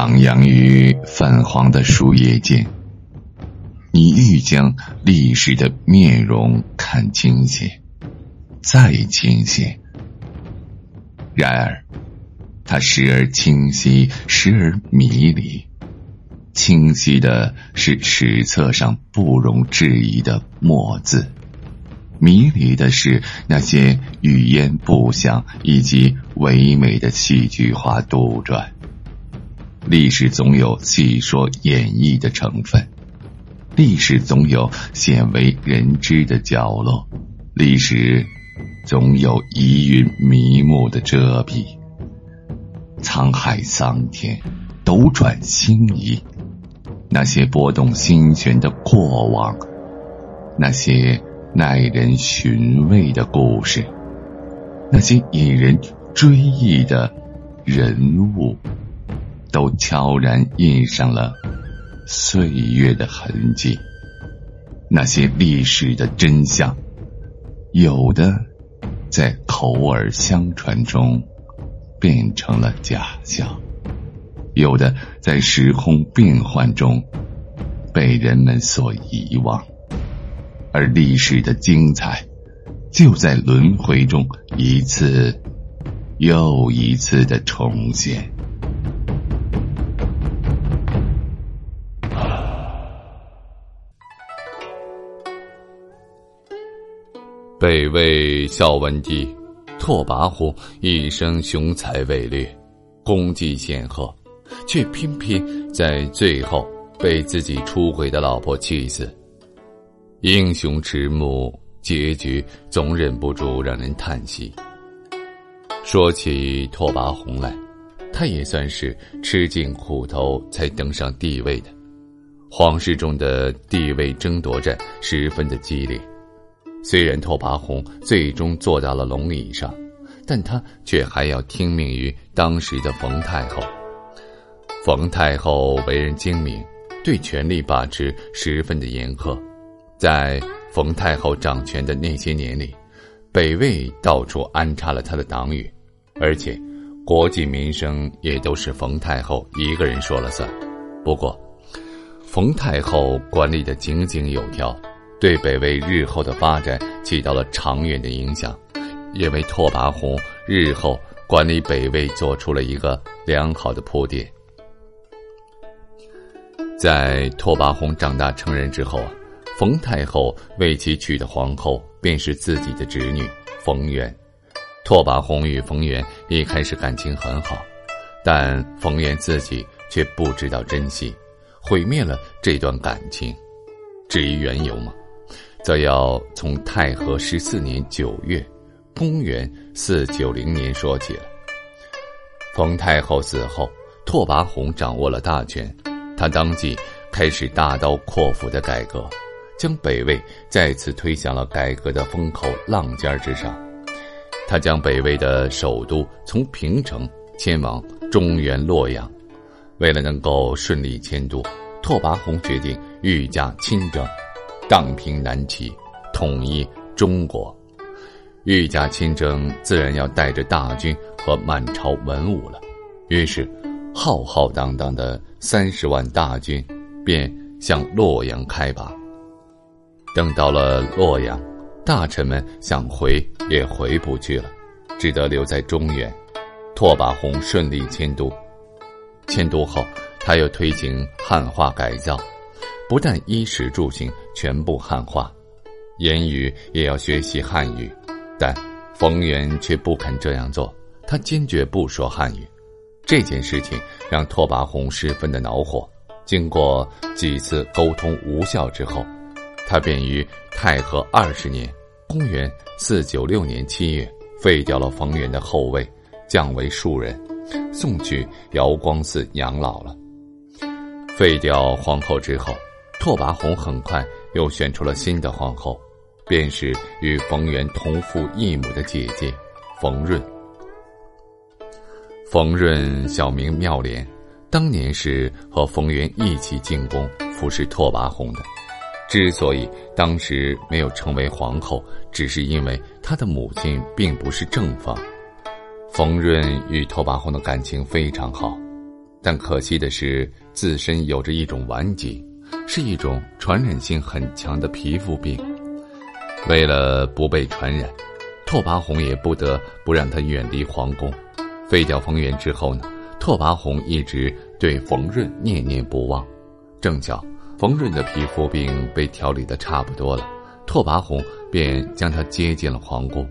徜徉于泛黄的树叶间，你欲将历史的面容看清些，再清些。然而，它时而清晰，时而迷离。清晰的是史册上不容置疑的墨字，迷离的是那些语言不详以及唯美的戏剧化杜撰。历史总有戏说演绎的成分，历史总有鲜为人知的角落，历史总有疑云迷雾的遮蔽。沧海桑田，斗转星移，那些波动心弦的过往，那些耐人寻味的故事，那些引人追忆的人物。都悄然印上了岁月的痕迹。那些历史的真相，有的在口耳相传中变成了假象，有的在时空变幻中被人们所遗忘，而历史的精彩就在轮回中一次又一次的重现。北魏孝文帝拓跋宏一生雄才伟略，功绩显赫，却偏偏在最后被自己出轨的老婆气死。英雄迟暮，结局总忍不住让人叹息。说起拓跋宏来，他也算是吃尽苦头才登上帝位的。皇室中的地位争夺战十分的激烈。虽然拓跋宏最终坐到了龙椅上，但他却还要听命于当时的冯太后。冯太后为人精明，对权力把持十分的严苛。在冯太后掌权的那些年里，北魏到处安插了他的党羽，而且国计民生也都是冯太后一个人说了算。不过，冯太后管理的井井有条。对北魏日后的发展起到了长远的影响，也为拓跋宏日后管理北魏做出了一个良好的铺垫。在拓跋宏长大成人之后，冯太后为其娶的皇后便是自己的侄女冯媛。拓跋宏与冯媛一开始感情很好，但冯媛自己却不知道珍惜，毁灭了这段感情。至于缘由吗？则要从太和十四年九月，公元四九零年说起了。冯太后死后，拓跋宏掌握了大权，他当即开始大刀阔斧的改革，将北魏再次推向了改革的风口浪尖之上。他将北魏的首都从平城迁往中原洛阳，为了能够顺利迁都，拓跋宏决定御驾亲征。荡平南齐，统一中国，御驾亲征自然要带着大军和满朝文武了。于是，浩浩荡荡的三十万大军便向洛阳开拔。等到了洛阳，大臣们想回也回不去了，只得留在中原。拓跋宏顺利迁都，迁都后，他又推行汉化改造。不但衣食住行全部汉化，言语也要学习汉语，但冯源却不肯这样做。他坚决不说汉语，这件事情让拓跋宏十分的恼火。经过几次沟通无效之后，他便于太和二十年（公元四九六年七月）废掉了冯源的后位，降为庶人，送去瑶光寺养老了。废掉皇后之后。拓跋宏很快又选出了新的皇后，便是与冯源同父异母的姐姐冯润。冯润小名妙莲，当年是和冯源一起进宫服侍拓跋宏的。之所以当时没有成为皇后，只是因为她的母亲并不是正房。冯润与拓跋宏的感情非常好，但可惜的是，自身有着一种顽疾，是一种传染性很强的皮肤病。为了不被传染，拓跋宏也不得不让他远离皇宫。废掉冯源之后呢，拓跋宏一直对冯润念念不忘。正巧冯润的皮肤病被调理的差不多了，拓跋宏便将他接进了皇宫。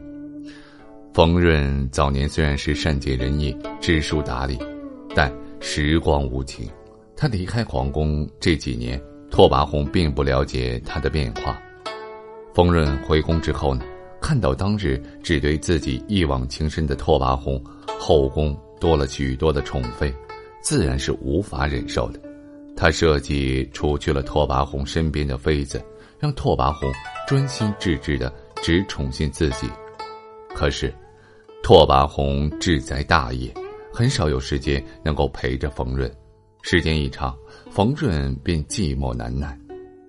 冯润早年虽然是善解人意、知书达理，但时光无情，他离开皇宫这几年，拓跋宏并不了解他的变化。冯润回宫之后呢，看到当日只对自己一往情深的拓跋宏后宫多了许多的宠妃，自然是无法忍受的。他设计除去了拓跋宏身边的妃子，让拓跋宏专心致志的只宠幸自己。可是，拓跋宏志在大业。很少有时间能够陪着冯润，时间一长，冯润便寂寞难耐。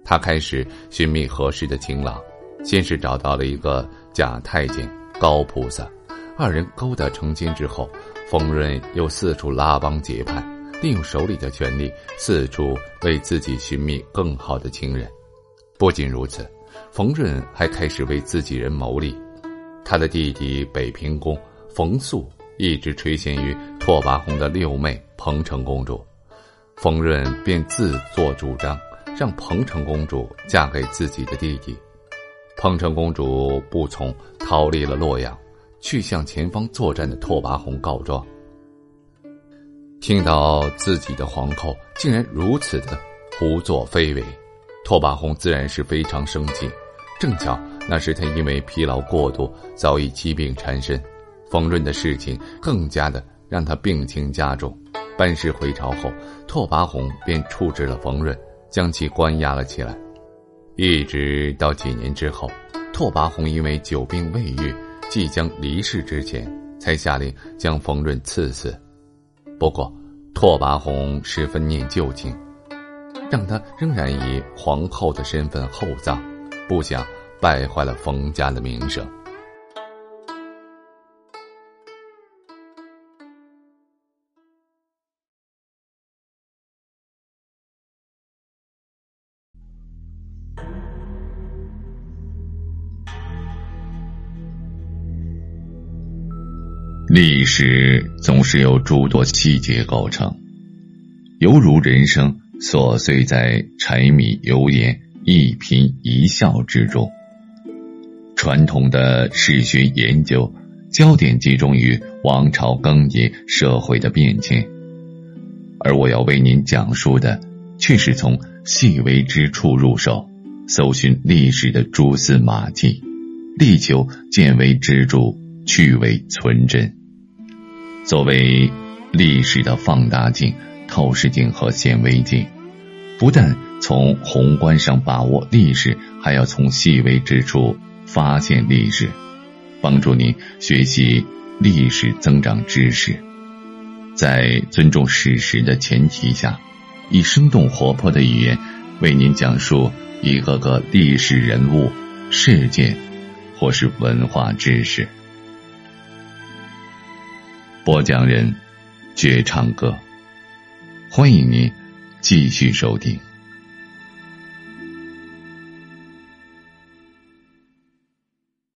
他开始寻觅合适的情郎，先是找到了一个假太监高菩萨，二人勾搭成亲之后，冯润又四处拉帮结派，利用手里的权力四处为自己寻觅更好的情人。不仅如此，冯润还开始为自己人谋利。他的弟弟北平公冯素。一直垂涎于拓跋宏的六妹彭城公主，冯润便自作主张让彭城公主嫁给自己的弟弟。彭城公主不从，逃离了洛阳，去向前方作战的拓跋宏告状。听到自己的皇后竟然如此的胡作非为，拓跋宏自然是非常生气。正巧那时他因为疲劳过度，早已疾病缠身。冯润的事情更加的让他病情加重，班师回朝后，拓跋宏便处置了冯润，将其关押了起来。一直到几年之后，拓跋宏因为久病未愈，即将离世之前，才下令将冯润赐死。不过，拓跋宏十分念旧情，让他仍然以皇后的身份厚葬，不想败坏了冯家的名声。历史总是由诸多细节构成，犹如人生琐碎在柴米油盐一颦一笑之中。传统的史学研究焦点集中于王朝更迭、社会的变迁，而我要为您讲述的，却是从细微之处入手，搜寻历史的蛛丝马迹，力求见微知著，去伪存真。作为历史的放大镜、透视镜和显微镜，不但从宏观上把握历史，还要从细微之处发现历史，帮助您学习历史、增长知识。在尊重史实的前提下，以生动活泼的语言为您讲述一个个历史人物、事件或是文化知识。播讲人，绝唱歌。欢迎您继续收听。